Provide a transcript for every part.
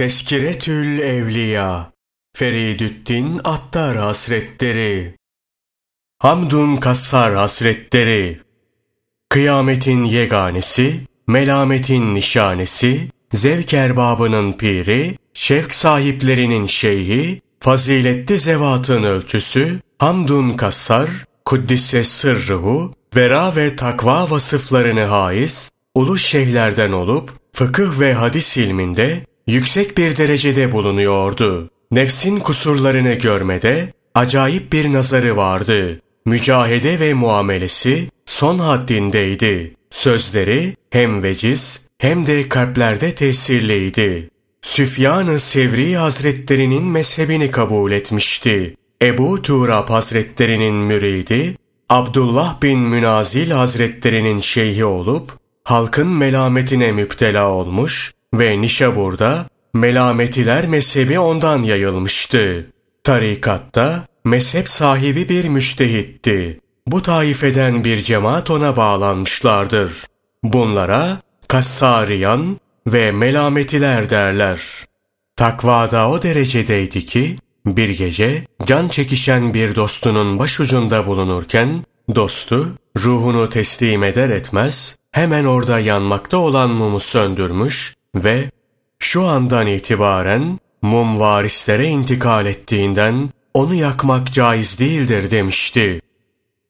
Teskiretül Evliya Feridüddin Attar Hasretleri Hamdun Kassar Hasretleri Kıyametin yeganesi, melametin nişanesi, zevk erbabının piri, şevk sahiplerinin şeyhi, faziletli zevatın ölçüsü, Hamdun Kassar, Kuddise sırruhu, vera ve takva vasıflarını haiz, ulu şeyhlerden olup, fıkıh ve hadis ilminde yüksek bir derecede bulunuyordu. Nefsin kusurlarını görmede acayip bir nazarı vardı. Mücahede ve muamelesi son haddindeydi. Sözleri hem veciz hem de kalplerde tesirliydi. Süfyan-ı Sevri Hazretlerinin mezhebini kabul etmişti. Ebu Turab Hazretlerinin müridi, Abdullah bin Münazil Hazretlerinin şeyhi olup, halkın melametine müptela olmuş ve Nişabur'da melametiler mezhebi ondan yayılmıştı. Tarikatta mezhep sahibi bir müştehitti. Bu taifeden bir cemaat ona bağlanmışlardır. Bunlara Kassariyan ve melametiler derler. Takvada o derecedeydi ki bir gece can çekişen bir dostunun başucunda bulunurken dostu ruhunu teslim eder etmez hemen orada yanmakta olan mumu söndürmüş ve şu andan itibaren mum varislere intikal ettiğinden onu yakmak caiz değildir demişti.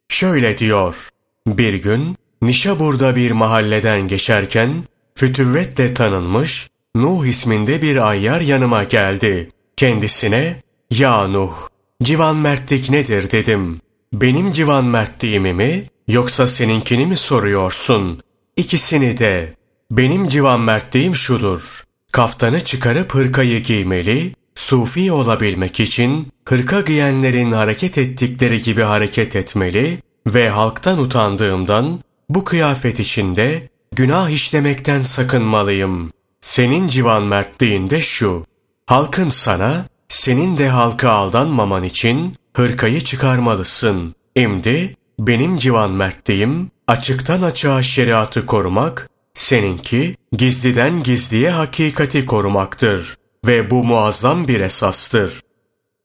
Şöyle diyor, bir gün Nişabur'da bir mahalleden geçerken fütüvvetle tanınmış Nuh isminde bir ayyar yanıma geldi. Kendisine, ya Nuh, civan mertlik nedir dedim. Benim civan mertliğimi mi yoksa seninkini mi soruyorsun? İkisini de. Benim civan mertliğim şudur. Kaftanı çıkarıp hırkayı giymeli, sufi olabilmek için hırka giyenlerin hareket ettikleri gibi hareket etmeli ve halktan utandığımdan bu kıyafet içinde günah işlemekten sakınmalıyım. Senin civan mertliğin de şu. Halkın sana, senin de halka aldanmaman için hırkayı çıkarmalısın. Şimdi benim civan mertliğim açıktan açığa şeriatı korumak Seninki gizliden gizliye hakikati korumaktır ve bu muazzam bir esastır.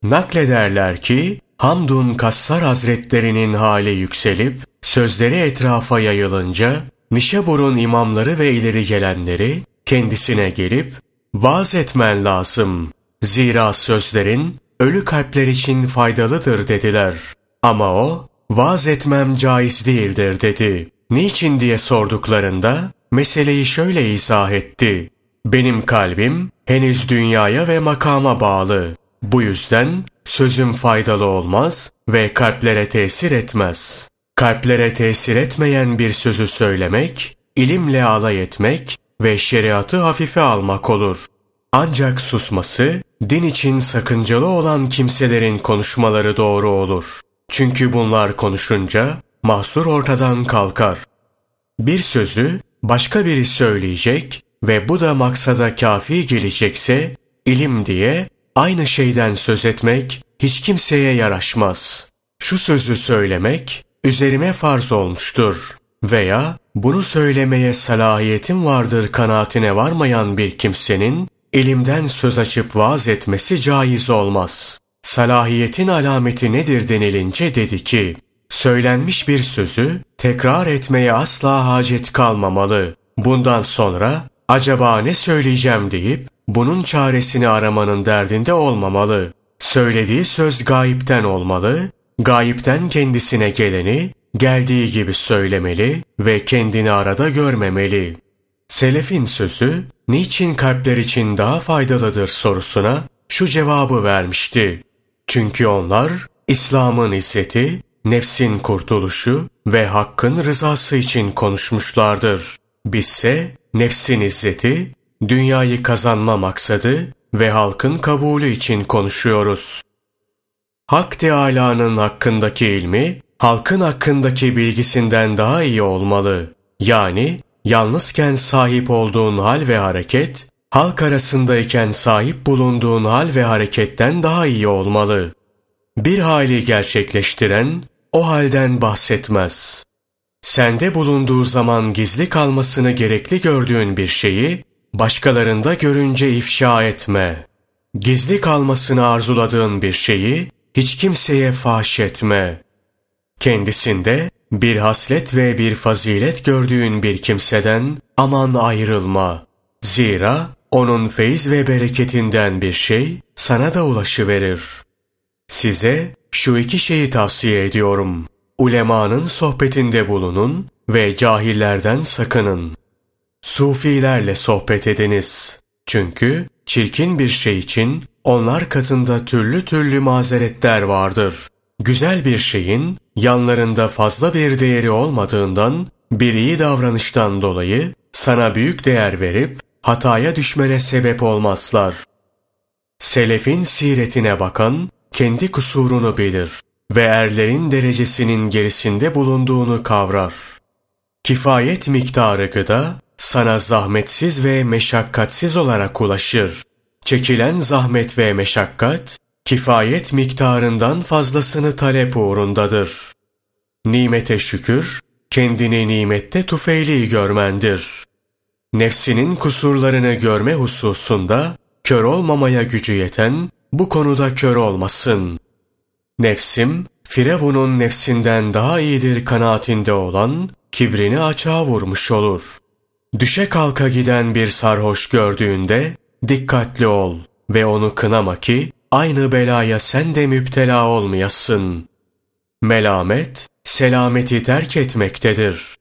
Naklederler ki Hamdun Kassar Hazretlerinin hali yükselip sözleri etrafa yayılınca Nişabur'un imamları ve ileri gelenleri kendisine gelip vaaz etmen lazım. Zira sözlerin ölü kalpler için faydalıdır dediler. Ama o vaaz etmem caiz değildir dedi. Niçin diye sorduklarında meseleyi şöyle izah etti. Benim kalbim henüz dünyaya ve makama bağlı. Bu yüzden sözüm faydalı olmaz ve kalplere tesir etmez. Kalplere tesir etmeyen bir sözü söylemek, ilimle alay etmek ve şeriatı hafife almak olur. Ancak susması, din için sakıncalı olan kimselerin konuşmaları doğru olur. Çünkü bunlar konuşunca mahsur ortadan kalkar. Bir sözü başka biri söyleyecek ve bu da maksada kafi gelecekse ilim diye aynı şeyden söz etmek hiç kimseye yaraşmaz. Şu sözü söylemek üzerime farz olmuştur veya bunu söylemeye salahiyetim vardır kanaatine varmayan bir kimsenin ilimden söz açıp vaaz etmesi caiz olmaz. Salahiyetin alameti nedir denilince dedi ki, Söylenmiş bir sözü tekrar etmeye asla hacet kalmamalı. Bundan sonra acaba ne söyleyeceğim deyip bunun çaresini aramanın derdinde olmamalı. Söylediği söz gayipten olmalı, gayipten kendisine geleni geldiği gibi söylemeli ve kendini arada görmemeli. Selefin sözü niçin kalpler için daha faydalıdır sorusuna şu cevabı vermişti. Çünkü onlar İslam'ın izzeti nefsin kurtuluşu ve hakkın rızası için konuşmuşlardır. Bizse nefsin izzeti, dünyayı kazanma maksadı ve halkın kabulü için konuşuyoruz. Hak Teâlâ'nın hakkındaki ilmi, halkın hakkındaki bilgisinden daha iyi olmalı. Yani yalnızken sahip olduğun hal ve hareket, halk arasındayken sahip bulunduğun hal ve hareketten daha iyi olmalı. Bir hali gerçekleştiren, o halden bahsetmez. Sende bulunduğu zaman gizli kalmasını gerekli gördüğün bir şeyi başkalarında görünce ifşa etme. Gizli kalmasını arzuladığın bir şeyi hiç kimseye faş etme. Kendisinde bir haslet ve bir fazilet gördüğün bir kimseden aman ayrılma. Zira onun feyiz ve bereketinden bir şey sana da ulaşıverir. Size şu iki şeyi tavsiye ediyorum. Ulemanın sohbetinde bulunun ve cahillerden sakının. Sufilerle sohbet ediniz. Çünkü çirkin bir şey için onlar katında türlü türlü mazeretler vardır. Güzel bir şeyin yanlarında fazla bir değeri olmadığından bir iyi davranıştan dolayı sana büyük değer verip hataya düşmene sebep olmazlar. Selefin siretine bakan kendi kusurunu bilir ve erlerin derecesinin gerisinde bulunduğunu kavrar. Kifayet miktarı gıda sana zahmetsiz ve meşakkatsiz olarak ulaşır. Çekilen zahmet ve meşakkat, kifayet miktarından fazlasını talep uğrundadır. Nimete şükür, kendini nimette tufeyli görmendir. Nefsinin kusurlarını görme hususunda kör olmamaya gücü yeten bu konuda kör olmasın. Nefsim, Firavun'un nefsinden daha iyidir kanaatinde olan kibrini açığa vurmuş olur. Düşe kalka giden bir sarhoş gördüğünde dikkatli ol ve onu kınama ki aynı belaya sen de müptela olmayasın. Melamet, selameti terk etmektedir.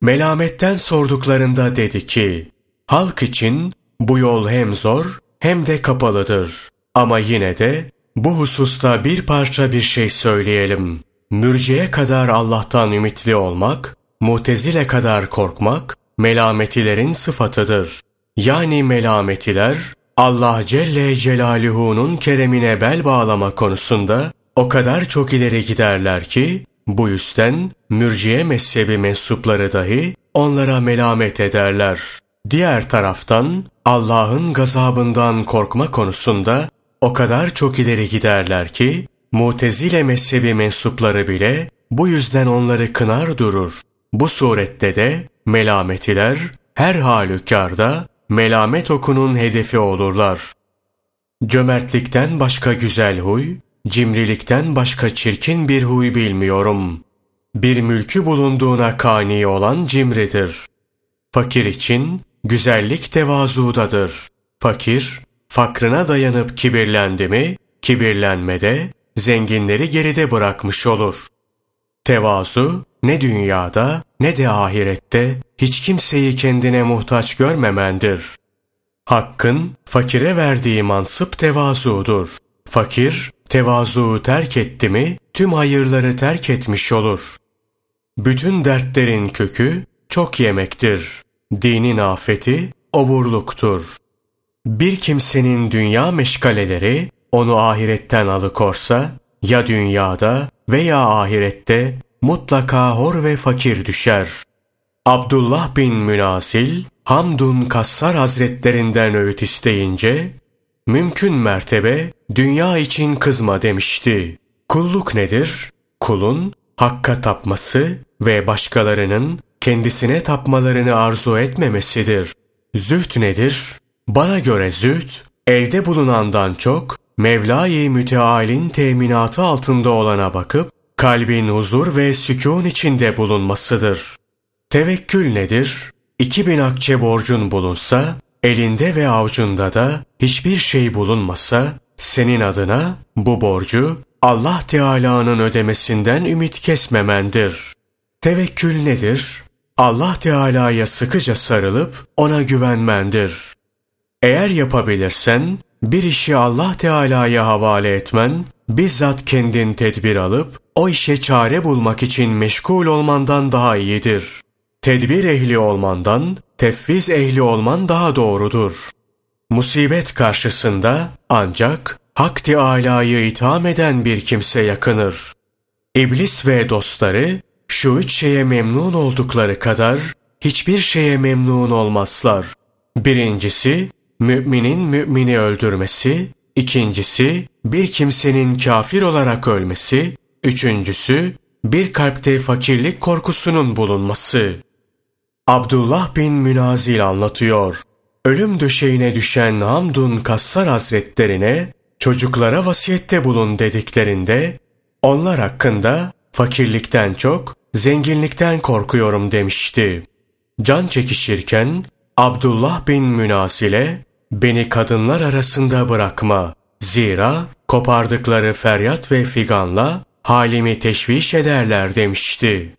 Melametten sorduklarında dedi ki, halk için bu yol hem zor hem de kapalıdır. Ama yine de bu hususta bir parça bir şey söyleyelim. Mürciye kadar Allah'tan ümitli olmak, mutezile kadar korkmak, melametilerin sıfatıdır. Yani melametiler, Allah Celle Celaluhu'nun keremine bel bağlama konusunda o kadar çok ileri giderler ki, bu yüzden mürciye mezhebi mensupları dahi onlara melamet ederler. Diğer taraftan Allah'ın gazabından korkma konusunda o kadar çok ileri giderler ki Mutezile mezhebi mensupları bile bu yüzden onları kınar durur. Bu surette de melametiler her halükarda melamet okunun hedefi olurlar. Cömertlikten başka güzel huy, cimrilikten başka çirkin bir huy bilmiyorum. Bir mülkü bulunduğuna kani olan cimridir. Fakir için güzellik tevazudadır. Fakir, fakrına dayanıp kibirlendi mi, kibirlenmede zenginleri geride bırakmış olur. Tevazu ne dünyada ne de ahirette hiç kimseyi kendine muhtaç görmemendir. Hakkın fakire verdiği mansıp tevazudur. Fakir tevazuyu terk etti mi tüm hayırları terk etmiş olur. Bütün dertlerin kökü çok yemektir. Dinin afeti oburluktur. Bir kimsenin dünya meşgaleleri onu ahiretten alıkorsa ya dünyada veya ahirette mutlaka hor ve fakir düşer. Abdullah bin Münasil, Hamdun Kassar Hazretlerinden öğüt isteyince, mümkün mertebe dünya için kızma demişti. Kulluk nedir? Kulun hakka tapması ve başkalarının kendisine tapmalarını arzu etmemesidir. Züht nedir? Bana göre züht, elde bulunandan çok Mevla-i Müteal'in teminatı altında olana bakıp kalbin huzur ve sükun içinde bulunmasıdır. Tevekkül nedir? 2000 akçe borcun bulunsa, elinde ve avucunda da hiçbir şey bulunmasa, senin adına bu borcu Allah Teala'nın ödemesinden ümit kesmemendir. Tevekkül nedir? Allah Teala'ya sıkıca sarılıp ona güvenmendir. Eğer yapabilirsen bir işi Allah Teala'ya havale etmen, bizzat kendin tedbir alıp o işe çare bulmak için meşgul olmandan daha iyidir. Tedbir ehli olmandan tefviz ehli olman daha doğrudur. Musibet karşısında ancak Hak Teâlâ'yı itham eden bir kimse yakınır. İblis ve dostları şu üç şeye memnun oldukları kadar hiçbir şeye memnun olmazlar. Birincisi, müminin mümini öldürmesi, ikincisi, bir kimsenin kafir olarak ölmesi, üçüncüsü, bir kalpte fakirlik korkusunun bulunması. Abdullah bin Münazil anlatıyor. ölüm döşeğine düşen Hamdun Kassar Hazretlerine çocuklara vasiyette bulun dediklerinde onlar hakkında fakirlikten çok zenginlikten korkuyorum demişti. Can çekişirken Abdullah bin Münasile beni kadınlar arasında bırakma. Zira kopardıkları feryat ve figanla halimi teşviş ederler demişti.